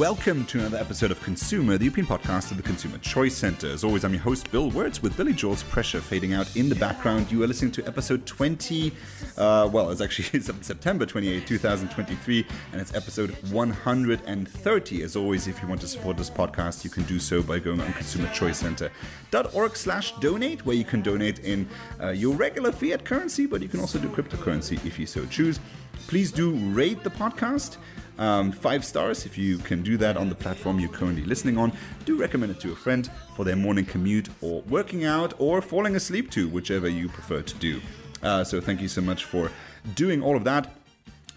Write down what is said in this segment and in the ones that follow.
Welcome to another episode of ConsEUmer, the European podcast of the Consumer Choice Center. As always, I'm your host, Bill Wirtz, with Billy Joel's Pressure fading out in the background. You are listening to episode 20, uh, well, it's actually September 28, 2023, and it's episode 130. As always, if you want to support this podcast, you can do so by going on consumerchoicecenter.org slash donate, where you can donate in uh, your regular fiat currency, but you can also do cryptocurrency if you so choose. Please do rate the podcast. Um, five stars if you can do that on the platform you're currently listening on. Do recommend it to a friend for their morning commute or working out or falling asleep to, whichever you prefer to do. Uh, so thank you so much for doing all of that.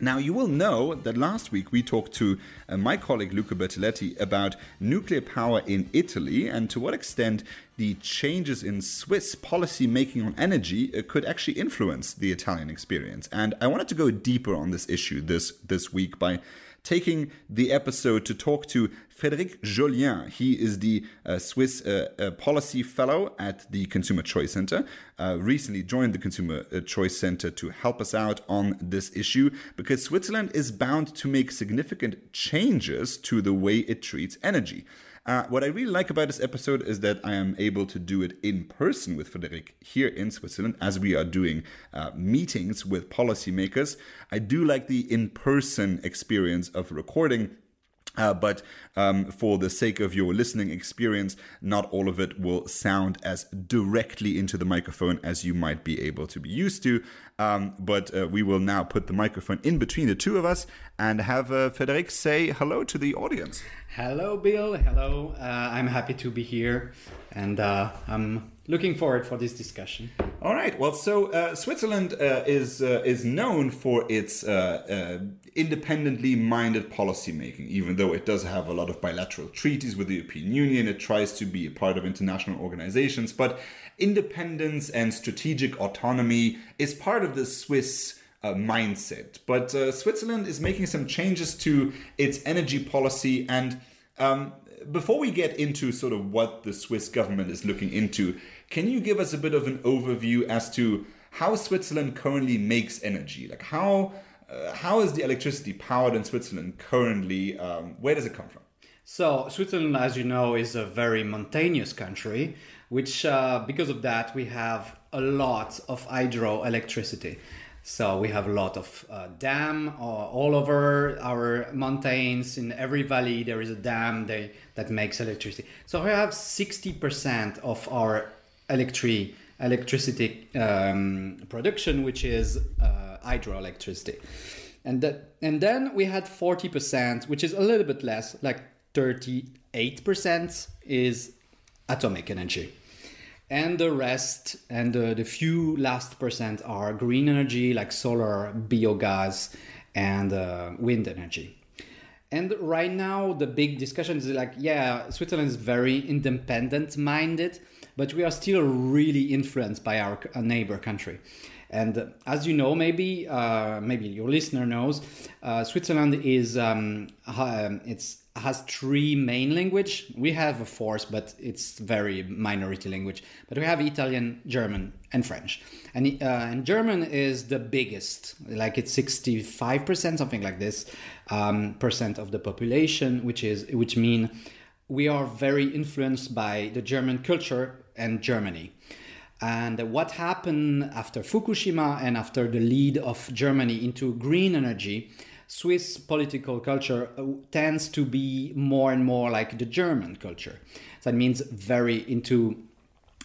Now, you will know that last week we talked to uh, my colleague Luca Bertoletti about nuclear power in Italy and to what extent the changes in Swiss policy making on energy uh, could actually influence the Italian experience. And I wanted to go deeper on this issue this, this week by taking the episode to talk to Frédéric Jollien. He is the uh, Swiss uh, uh, Policy Fellow at the Consumer Choice Center. Uh, recently joined the Consumer uh, Choice Center to help us out on this issue because Switzerland is bound to make significant changes to the way it treats energy. Uh, what I really like about this episode is that I am able to do it in person with Frederic here in Switzerland as we are doing uh, meetings with policymakers. I do like the in person experience of recording uh, but um, for the sake of your listening experience, not all of it will sound as directly into the microphone as you might be able to be used to. Um, but uh, we will now put the microphone in between the two of us and have uh, Frederic say hello to the audience. Hello, Bill. Hello. Uh, I'm happy to be here and uh, I'm looking forward for this discussion. All right. Well, so uh, Switzerland uh, is uh, is known for its uh, uh, independently minded policymaking. Even though it does have a lot of bilateral treaties with the European Union, it tries to be a part of international organizations. But independence and strategic autonomy is part of the Swiss. Uh, mindset, but Switzerland is making some changes to its energy policy, and um, before we get into sort of what the Swiss government is looking into, can you give us a bit of an overview as to how Switzerland currently makes energy? Like how uh, how is the electricity powered in Switzerland currently? Um, where does it come from? So Switzerland, as you know, is a very mountainous country, which uh, because of that we have a lot of hydroelectricity. So we have a lot of uh, dam uh, all over our mountains. In every valley, there is a dam they, that makes electricity. So we have 60% of our electric electricity um, production, which is uh, hydroelectricity. And, that, and then we had 40%, which is a little bit less, like 38% is atomic energy. And the rest and the, the few last percent are green energy like solar, biogas, and uh, wind energy. And right now, the big discussion is like, yeah, Switzerland is very independent minded but we are still really influenced by our neighbor country. And as you know, maybe uh, maybe your listener knows, uh, Switzerland is um, um, it's has three main language. We have a fourth, but it's very minority language. But we have Italian, German, and French. And uh, and German is the biggest, like it's sixty five percent, something like this, um, percent of the population, which is which mean we are very influenced by the German culture and Germany. And what happened after Fukushima and after the lead of Germany into green energy, Swiss political culture uh, tends to be more and more like the German culture. That means very into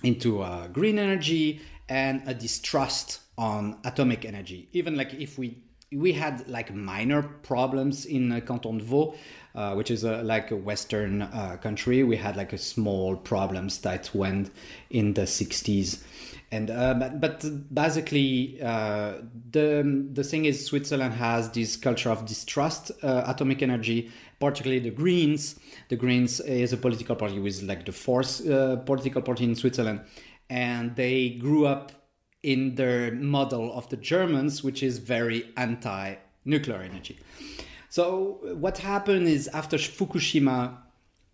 into uh, green energy and a distrust on atomic energy. Even like if we we had like minor problems in uh, Canton de Vaud, uh, which is like a Western uh, country. We had like a small problems that went in the 60s. And uh, but, but basically, uh, the the thing is, Switzerland has this culture of distrust atomic energy, particularly the Greens. The Greens is a political party with like the fourth political party in Switzerland, and they grew up in their model of the Germans, which is very anti nuclear energy. So, what happened is after Fukushima,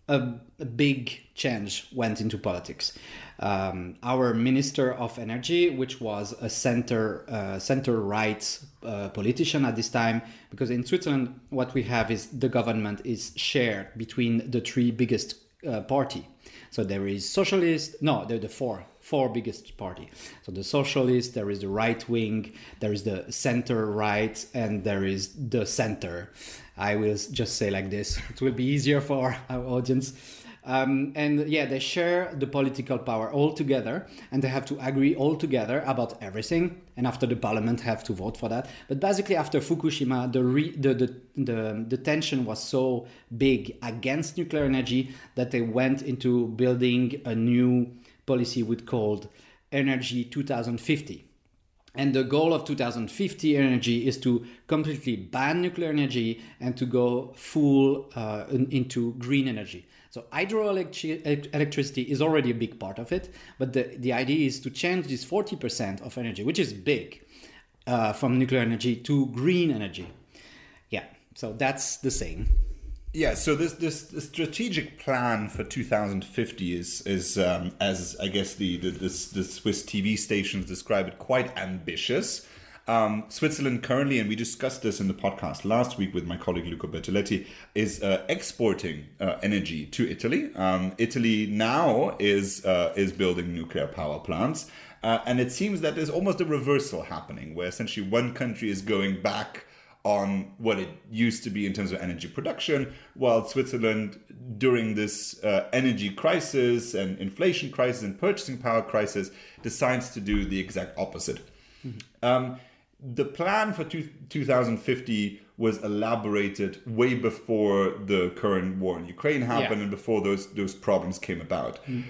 a, a big change went into politics. Um, our minister of energy, which was a center uh, center right uh, politician at this time, because in Switzerland what we have is the government is shared between the three biggest uh, party. So there is socialist, no, there are the four four biggest party. So the socialist, there is the right wing, there is the center right, and there is the center. I will just say like this. It will be easier for our audience. Um, and yeah, they share the political power all together, and they have to agree all together about everything. And after the parliament have to vote for that. But basically, after Fukushima, the re- the, the the the tension was so big against nuclear energy that they went into building a new policy would called Energy 2050. And the goal of 2050 energy is to completely ban nuclear energy and to go full uh, into green energy. So hydroelectricity is already a big part of it, but the, the idea is to change this 40% of energy, which is big, uh, from nuclear energy to green energy. Yeah, so that's the same. Yeah, so this this, strategic plan for 2050 is is um, as I guess the, the the Swiss TV stations describe it quite ambitious. Um, Switzerland currently, and we discussed this in the podcast last week with my colleague Luca Bertoletti, is uh, exporting uh, energy to Italy. Um, Italy now is uh, is building nuclear power plants, uh, and it seems that there's almost a reversal happening, where essentially one country is going back on what it used to be in terms of energy production, while Switzerland, during this uh, energy crisis and inflation crisis and purchasing power crisis, decides to do the exact opposite. Mm-hmm. Um, the plan for two, 2050 was elaborated way before the current war in Ukraine happened yeah. and before those those problems came about. Mm.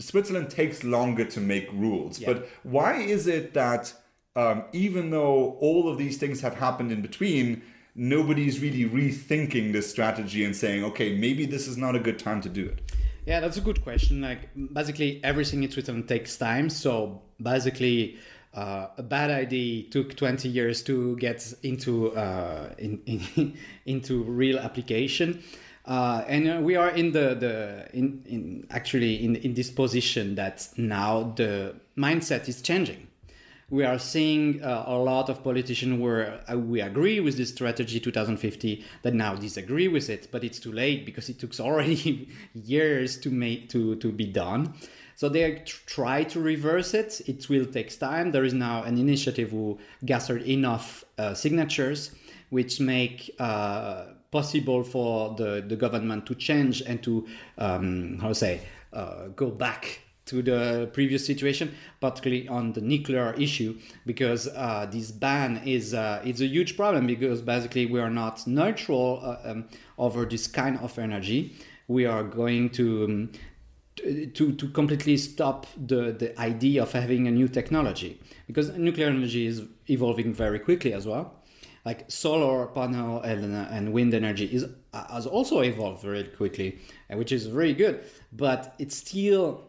Switzerland takes longer to make rules, yeah. but why is it that um, even though all of these things have happened in between, nobody's really rethinking this strategy and saying, okay, maybe this is not a good time to do it. Yeah, that's a good question. Like, basically, everything in Switzerland takes time. So, basically, uh, a bad idea took 20 years to get into uh, in, in, into real application. Uh, and uh, we are in the, the in, in actually in, in this position that now the mindset is changing we are seeing uh, a lot of politicians where uh, we agree with this strategy 2050 that now disagree with it but it's too late because it took already years to make to to be done. So they try to reverse it. It will take time. There is now an initiative who gathered enough uh, signatures which make uh, possible for the, the government to change and to um, how to say uh, go back to the previous situation, particularly on the nuclear issue, because uh, this ban is uh, it's a huge problem because basically we are not neutral uh, um, over this kind of energy. We are going to um, to, to completely stop the, the idea of having a new technology because nuclear energy is evolving very quickly as well like solar panel and, and wind energy is has also evolved very quickly which is very good but it's still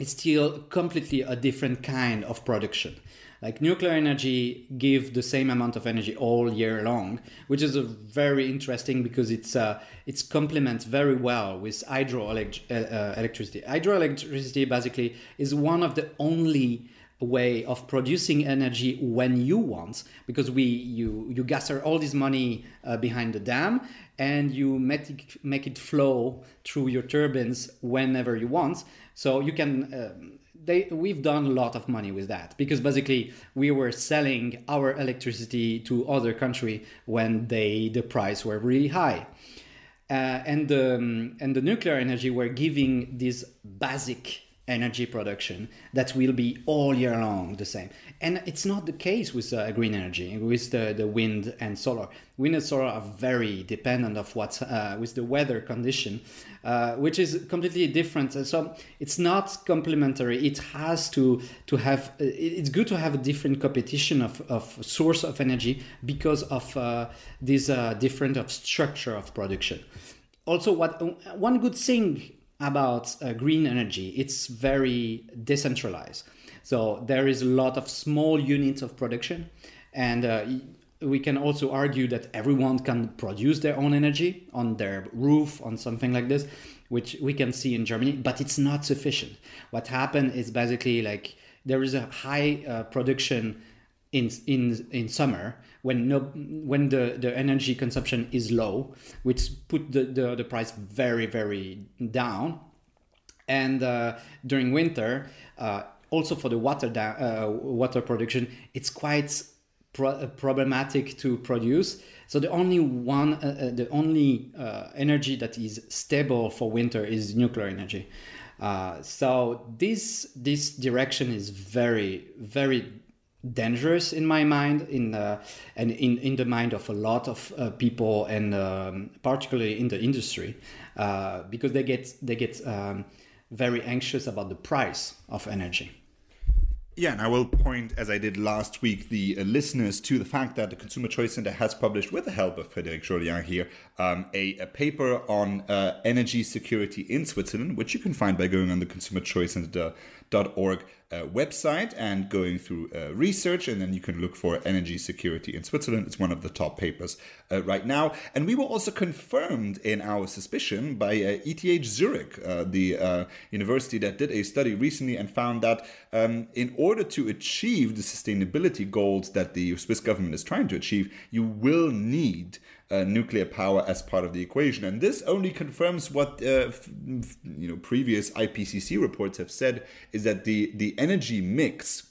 it's still completely a different kind of production. Like nuclear energy give the same amount of energy all year long, which is very interesting because it's uh, it's complements very well with hydroelectricity. Uh, uh hydroelectricity basically is one of the only way of producing energy when you want because we you you gather all this money uh, behind the dam and you make it, make it flow through your turbines whenever you want. So you can um, they we've done a lot of money with that because basically we were selling our electricity to other country when they the price were really high. Uh, and um, and the nuclear energy were giving this basic energy production that will be all year long the same. And it's not the case with uh, green energy, with the, the wind and solar. Wind and solar are very dependent of what's uh, with the weather condition, uh, which is completely different. So it's not complementary. It has to to have. Uh, it's good to have a different competition of, of source of energy because of uh, this uh, different of structure of production. Also, what one good thing about uh, green energy, it's very decentralized. So there is a lot of small units of production, and uh, we can also argue that everyone can produce their own energy on their roof, on something like this, which we can see in Germany, but it's not sufficient. What happened is basically like there is a high uh, production in in in summer when no when the the energy consumption is low which put the the, the price very very down. And uh, during winter uh, also for the water da- uh, water production it's quite pro- uh, problematic to produce. So the only one uh, uh, the only energy that is stable for winter is nuclear energy. So this this direction is very very dangerous in my mind in uh, and in, in the mind of a lot of uh, people and um, particularly in the industry uh, because they get they get um, very anxious about the price of energy. Yeah, and I will point, as I did last week, the uh, listeners to the fact that the Consumer Choice Center has published, with the help of Frédéric Jollien here, um, a, a, paper on uh, energy security in Switzerland, which you can find by going on the Consumer Choice Center org uh, website and going through uh, research, and then you can look for energy security in Switzerland. It's one of the top papers uh, right now. And we were also confirmed in our suspicion by ETH uh, Zurich, uh, the uh, university that did a study recently and found that um, in order to achieve the sustainability goals that the Swiss government is trying to achieve, you will need uh, nuclear power as part of the equation. And this only confirms what uh, f- you know previous IPCC reports have said: is that the the energy mix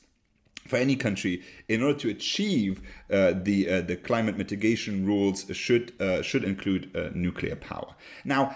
for any country in order to achieve uh, the uh, the climate mitigation rules should uh, should include uh, nuclear power. Now.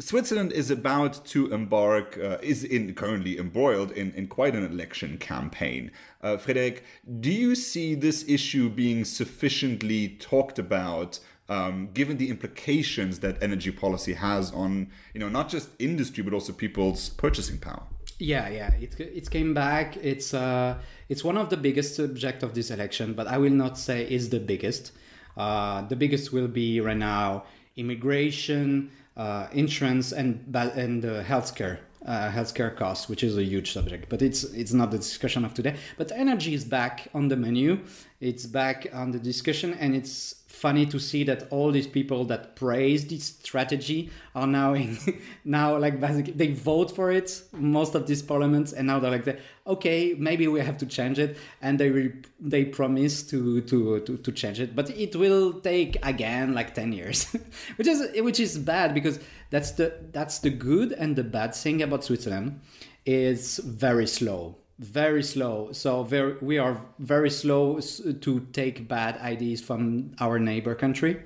Switzerland is about to embark, uh, is in currently embroiled in, in quite an election campaign. Frederic, do you see this issue being sufficiently talked about um, given the implications that energy policy has on you know not just industry but also people's purchasing power. Yeah, yeah, it it came back. It's uh, it's one of the biggest subject of this election, but I will not say is the biggest. Uh, the biggest will be right now immigration, uh, insurance, and and uh, healthcare. Uh, healthcare costs, which is a huge subject, but it's it's not the discussion of today. But energy is back on the menu. It's back on the discussion, and it's funny to see that all these people that praise this strategy are now in now like basically they vote for it most of these parliaments and now they're like okay maybe we have to change it and they they promise to, to to to change it but it will take again like 10 years which is which is bad because that's the that's the good and the bad thing about Switzerland is very slow very slow. So very, we are very slow to take bad ideas from our neighbor country,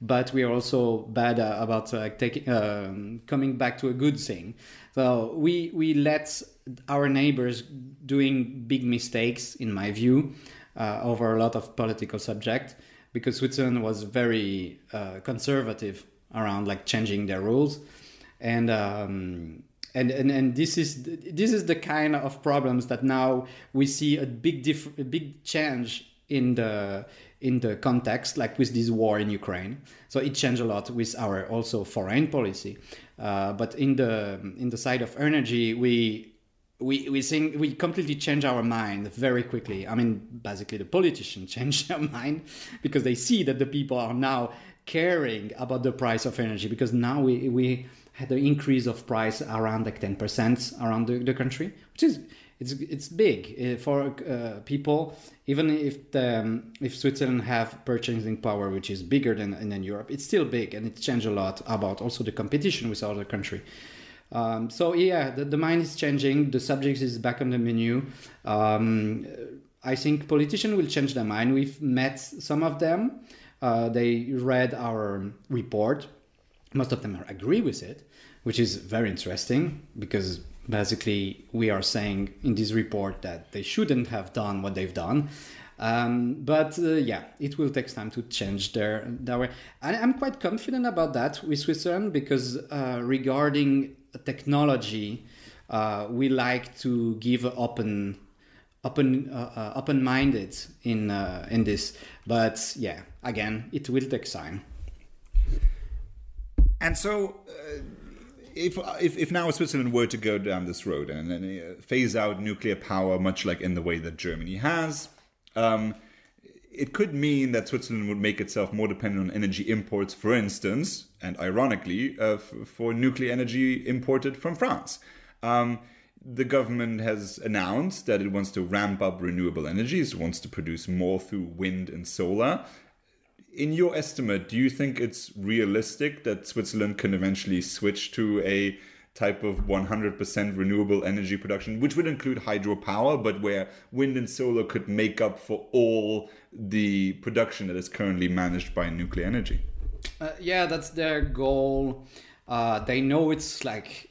but we are also bad uh, about uh, taking um, coming back to a good thing. So we we let our neighbors doing big mistakes, in my view, uh, over a lot of political subject because Switzerland was very uh, conservative around like changing their rules and. Um, and, and and this is this is the kind of problems that now we see a big diff- a big change in the in the context like with this war in Ukraine so it changed a lot with our also foreign policy uh, but in the in the side of energy we we, we think we completely change our mind very quickly. I mean, basically, the politicians change their mind because they see that the people are now caring about the price of energy because now we, we had an increase of price around like 10% around the, the country, which is it's it's big uh, for uh, people. Even if the, um, if Switzerland have purchasing power, which is bigger than, than Europe, it's still big, and it changed a lot about also the competition with other country. Um, so yeah, the, the mind is changing. The subject is back on the menu. Um, I think politicians will change their mind. We've met some of them. Uh, they read our report most of them agree with it, which is very interesting because basically we are saying in this report that they shouldn't have done what they've done. Um, but uh, yeah, it will take time to change their, their way. I, am quite confident about that with Switzerland because uh, regarding technology, uh, we like to give open open uh, uh, open minded in uh, in this but yeah again it will take time and so, uh, if, if, if now Switzerland were to go down this road and, uh, phase out nuclear power, much like in the way that Germany has, um, it could mean that Switzerland would make itself more dependent on energy imports, for instance, and ironically, uh, f- for nuclear energy imported from France. Um, the government has announced that it wants to ramp up renewable energies, wants to produce more through wind and solar. In your estimate, do you think it's realistic that Switzerland can eventually switch to a type of 100% renewable energy production, which would include hydropower, but where wind and solar could make up for all the production that is currently managed by nuclear energy? Uh, yeah, that's their goal. Uh, they know it's like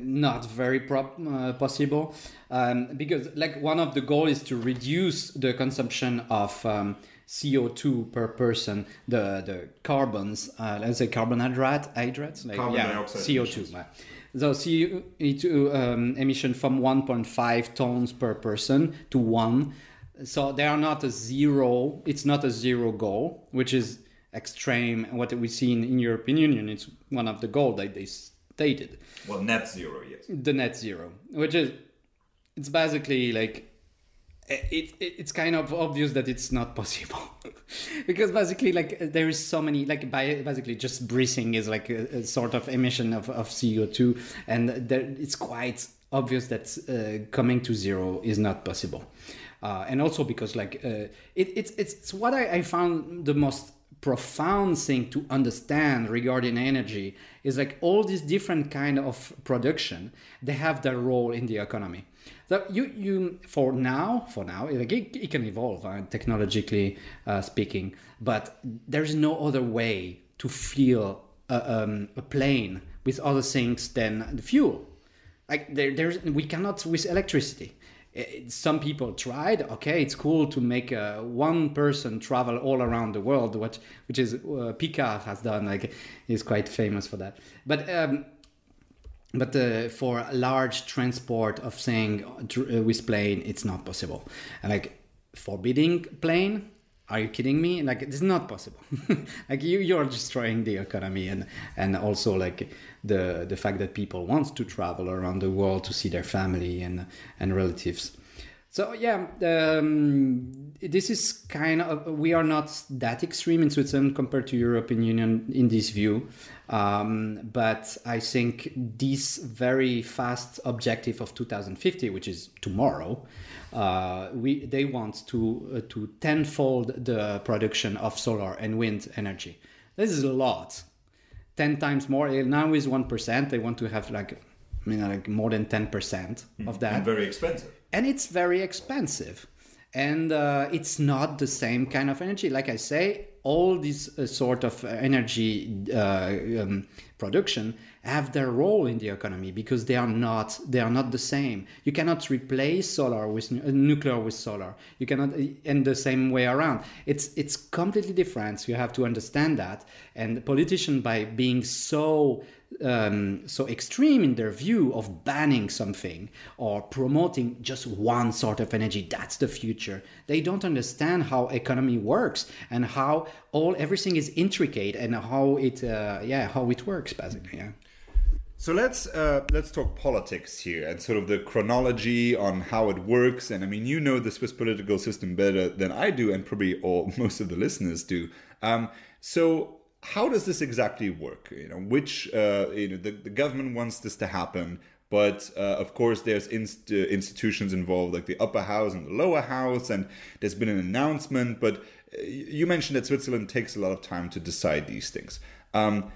not very prop- uh, possible um, because like one of the goal is to reduce the consumption of um, CO2 per person, the the carbons, uh, let's say carbon hydrate, hydrates, like Carbon yeah, CO2. emissions. So CO2 um, emission from 1.5 tons per person to one. So they are not a zero. It's not a zero goal, which is extreme. What we see in, in European Union, it's one of the goal that they Well, net zero, yes. the net zero, which is it's basically like it, it it's kind of obvious that it's not possible. Because basically like there is so many like by basically just breathing is like a, a sort of emission of, of CO2 and there, it's quite obvious that uh, coming to zero is not possible. Uh, and also because like uh, it, it's it's what I, I found the most profound thing to understand regarding energy is like all these different kind of production they have their role in the economy. So you you for now for now it, it can evolve uh, technologically uh, speaking but there's no other way to fuel a, um, a plane with other things than the fuel. Like there, there's we cannot with electricity it- some people tried okay it's cool to make uh, one person travel all around the world what which is uh, Piccard has done like he's quite famous for that. But um, but uh, for large transport of saying uh, with plane it's not possible. And like forbidding plane are you kidding me? Like it's not possible. Like you you're destroying the economy and and also like the the fact that people want to travel around the world to see their family and and relatives. So yeah um, this is kind of we are not that extreme in switzerland compared to european union in this view. Um, but i think this very fast objective of 2050 which is tomorrow uh, we they want to uh, to tenfold the production of solar and wind energy. This is a lot. 10 times more. Now is 1% they want to have like I mean, like more than 10% of that. And very expensive. and it's very expensive. And uh, it's not the same kind of energy. Like i say all this uh, sort of energy uh, um, production have their role in the economy because they are not they are not the same. You cannot replace solar with uh, nuclear with solar. You cannot in the same way around. It's it's completely different. You have to understand that. And politicians by being so um, so extreme in their view of banning something or promoting just one sort of energy that's the future. They don't understand how economy works and how all everything is intricate and how it uh, yeah how it works basically yeah So let's uh, let's talk politics here and sort of the chronology on how it works. And I mean, you know the Swiss political system better than I do, and probably all most of the listeners do. Um, so how does this exactly work? You know, which uh, you know the, the government wants this to happen, but uh, of course there's inst- uh, institutions involved like the upper house and the lower house, and there's been an announcement. But uh, you mentioned that Switzerland takes a lot of time to decide these things. Um,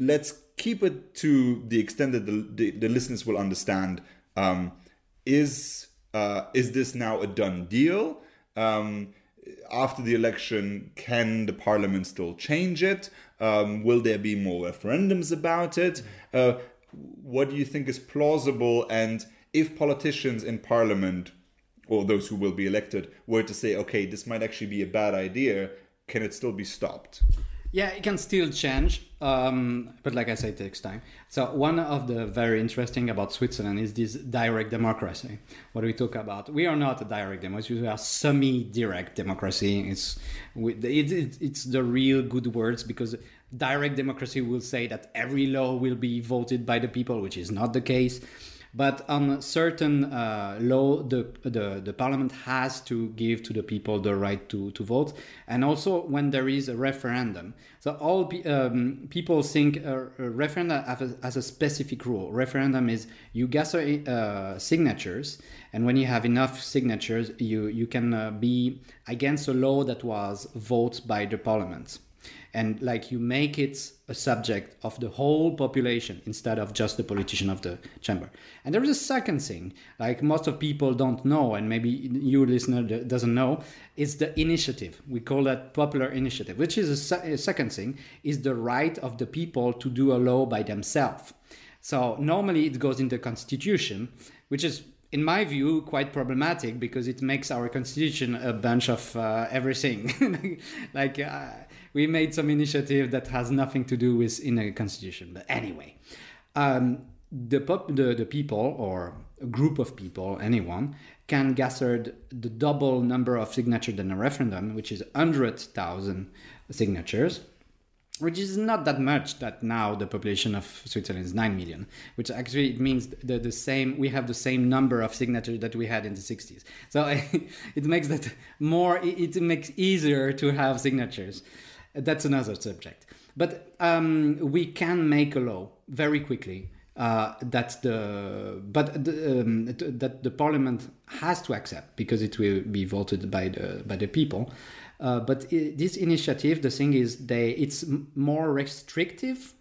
let's keep it to the extent that the, the, the listeners will understand. Um, is uh, is this now a done deal? Um, after the election, can the parliament still change it? Um, will there be more referendums about it? Uh, what do you think is plausible? And if politicians in parliament or those who will be elected were to say, okay, this might actually be a bad idea, can it still be stopped? Yeah, it can still change, um, but like I said, it takes time. So one of the very interesting about Switzerland is this direct democracy. What we talk about, we are not a direct democracy; we are semi-direct democracy. It's it, it, it's the real good words because direct democracy will say that every law will be voted by the people, which is not the case. But on certain uh, law, the, the the parliament has to give to the people the right to, to vote, and also when there is a referendum. So all pe- um, people think a, a referendum as a, a specific rule. Referendum is you gather uh, signatures, and when you have enough signatures, you you can uh, be against a law that was voted by the parliament and like you make it a subject of the whole population instead of just the politician of the chamber. And there is a second thing like most of people don't know and maybe you listener doesn't know it's the initiative. We call that popular initiative which is a, se- a second thing is the right of the people to do a law by themselves. So normally it goes in the constitution which is in my view, quite problematic because it makes our constitution a bunch of uh, everything. like uh, we made some initiative that has nothing to do with in a constitution. But anyway, um, the, pop, the the people or a group of people, anyone, can gather the double number of signatures than a referendum, which is hundred thousand signatures which is not that much that now the population of Switzerland is 9 million, which actually it means the, the same, we have the same number of signatures that we had in the 60s. So it makes that more, it makes easier to have signatures. That's another subject. But um, we can make a law very quickly uh, that the but the, um, that the parliament has to accept because it will be voted by the by the people uh, but this initiative, the thing is, they it's more restrictive.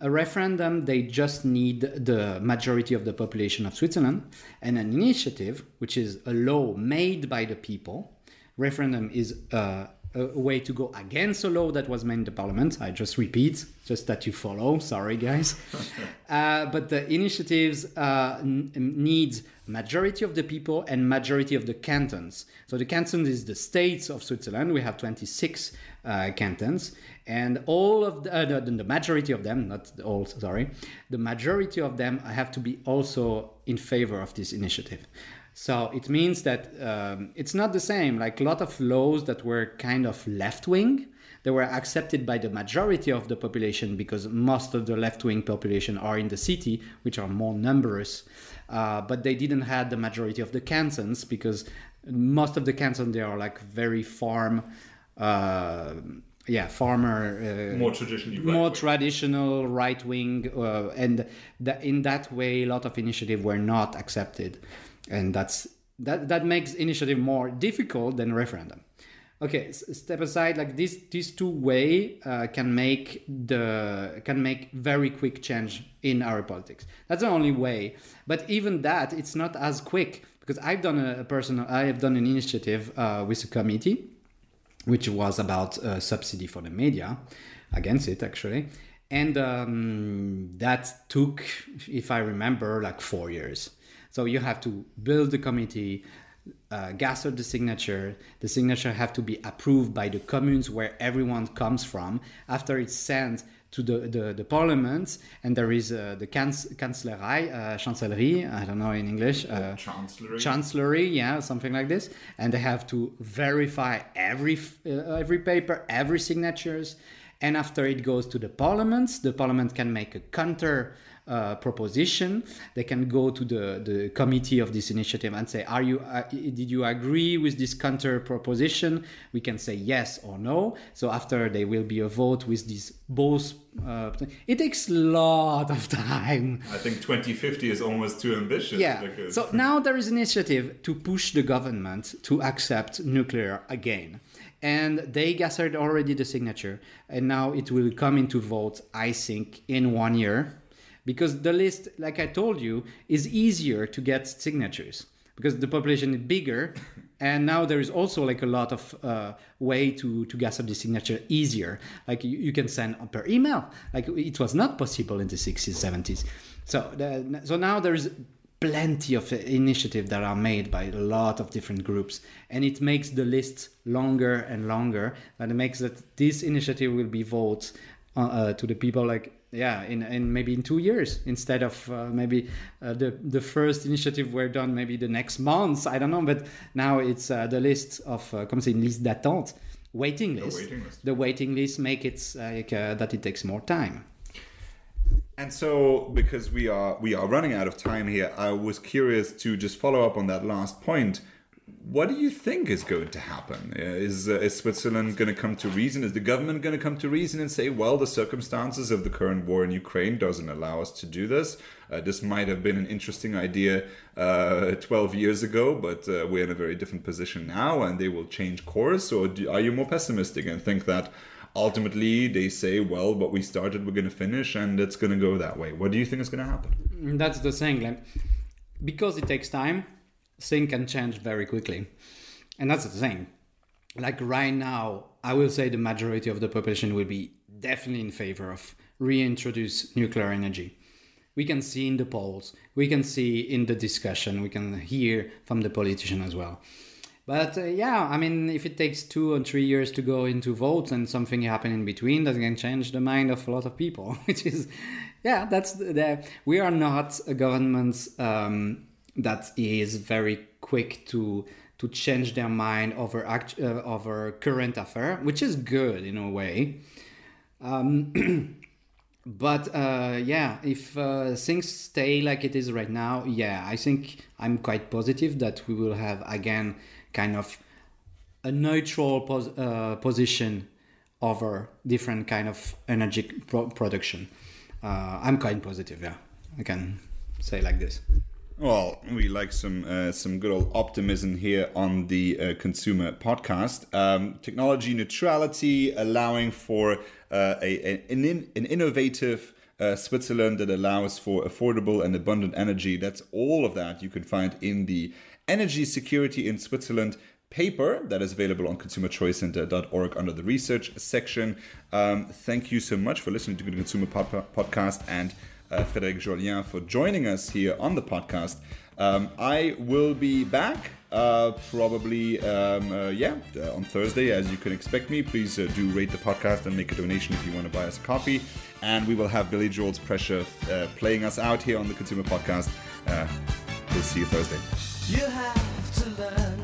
A referendum, they just need the majority of the population of Switzerland, and an initiative, which is a law made by the people. Referendum is uh, a way to go against a law that was made in the parliament. I just repeat, just that you follow. Sorry, guys. uh, but the initiatives uh, n- needs majority of the people and majority of the cantons. So the cantons is the states of Switzerland. We have 26 uh, cantons, and all of the, uh, the, the majority of them, not all, sorry, the majority of them have to be also in favor of this initiative. So it means that um, it's not the same. Like a lot of laws that were kind of left wing, they were accepted by the majority of the population because most of the left wing population are in the city, which are more numerous. Uh, but they didn't have the majority of the cantons because most of the cantons they are like very farm. Uh, yeah, farmer, uh, more traditional, more right traditional right wing, uh, and in that way, a lot of initiatives were not accepted and that's that that makes initiative more difficult than referendum. Okay step aside like this these two way uh, can make the can make very quick change in our politics. That's the only way. But even that it's not as quick because i've done a, personal i have done an initiative uh, with a committee which was about uh, subsidy for the media against it actually. And um, that took if i remember like four years so you have to build the committee, uh, gather the signature. The signature have to be approved by the communes where everyone comes from. After it's sent to the, the, the parliament, and there is uh, the Kanzlerei, uh, Chancellerie, I don't know in English. Uh, chancellery. Chancellery, yeah, something like this. And they have to verify every, uh, every paper, every signatures. And after it goes to the parliament, the parliament can make a counter uh, proposition, they can go to the, the committee of this initiative and say, "Are you uh, did you agree with this counter proposition?" We can say yes or no. So after there will be a vote with these both. Uh, it takes a lot of time. I think 2050 is almost too ambitious. Yeah. Because... so now there is initiative to push the government to accept nuclear again and they gathered already the signature and now it will come into vote i think in one year because the list, like I told you, is easier to get signatures. Because the population is bigger and now there is also like a lot of uh, way to to gather the signature easier. Like you, you, can send per email. Like it was not possible in the 60s 70s so the, so now there's plenty of initiative that are made by a lot of different groups and it makes the list longer and longer and it makes that this initiative will be voted uh, uh, to the people like yeah in, in maybe in two years instead of uh, maybe uh, the the first initiative were done maybe the next month i don't know but now it's uh, the list of uh, comme c'est une liste d'attente waiting list. The waiting list the waiting list make it like uh, that it takes more time And so, because we are we are running out of time here, I was curious to just follow up on that last point. What do you think is going to happen? Uh, Is, uh, is Switzerland going to come to reason? Is the government going to come to reason and say, well, the circumstances of the current war in Ukraine doesn't allow us to do this? Uh, this might have been an interesting idea uh, 12 years ago, but uh, we're in a very different position now and they will change course? Or do, are you more pessimistic and think that ultimately they say, well, what we started, we're going to finish and it's going to go that way? What do you think is going to happen? That's the thing. Like, because it takes time, things can change very quickly. And that's the thing. Like right now, I will say the majority of the population will be definitely in favor of reintroduce nuclear energy. We can see in the polls, we can see in the discussion, we can hear from the politician as well. But uh, yeah, I mean, if it takes two or three years to go into votes and something happen in between, that can change the mind of a lot of people. Which is, yeah, that's the, the we are not a government um, that is very quick to to change their mind over act, uh, over current affair, which is good in a way. Um, but uh, yeah, if uh, things stay like it is right now, yeah, I think I'm quite positive that we will have again kind of a neutral pos- uh, position over different kind of energy pro- production. Uh, I'm quite positive. Yeah, I can say like this. Well, we like some uh, some good old optimism here on the uh, ConsEUmer Podcast. Um, technology neutrality, allowing for uh, a, an, an innovative uh, Switzerland that allows for affordable and abundant energy. That's all of that you can find in the Energy Security in Switzerland paper that is available on consumerchoicecenter.org under the research section. Um, thank you so much for listening to the ConsEUmer Pod- Podcast and uh, Frédéric Jollien for joining us here on the podcast. Um, I will be back uh, probably, um, uh, yeah, uh, on Thursday, as you can expect me. Please uh, do rate the podcast and make a donation if you want to buy us a coffee. And we will have Billy Joel's Pressure uh, playing us out here on the ConsEUmer Podcast. Uh, we'll see you Thursday. You have to learn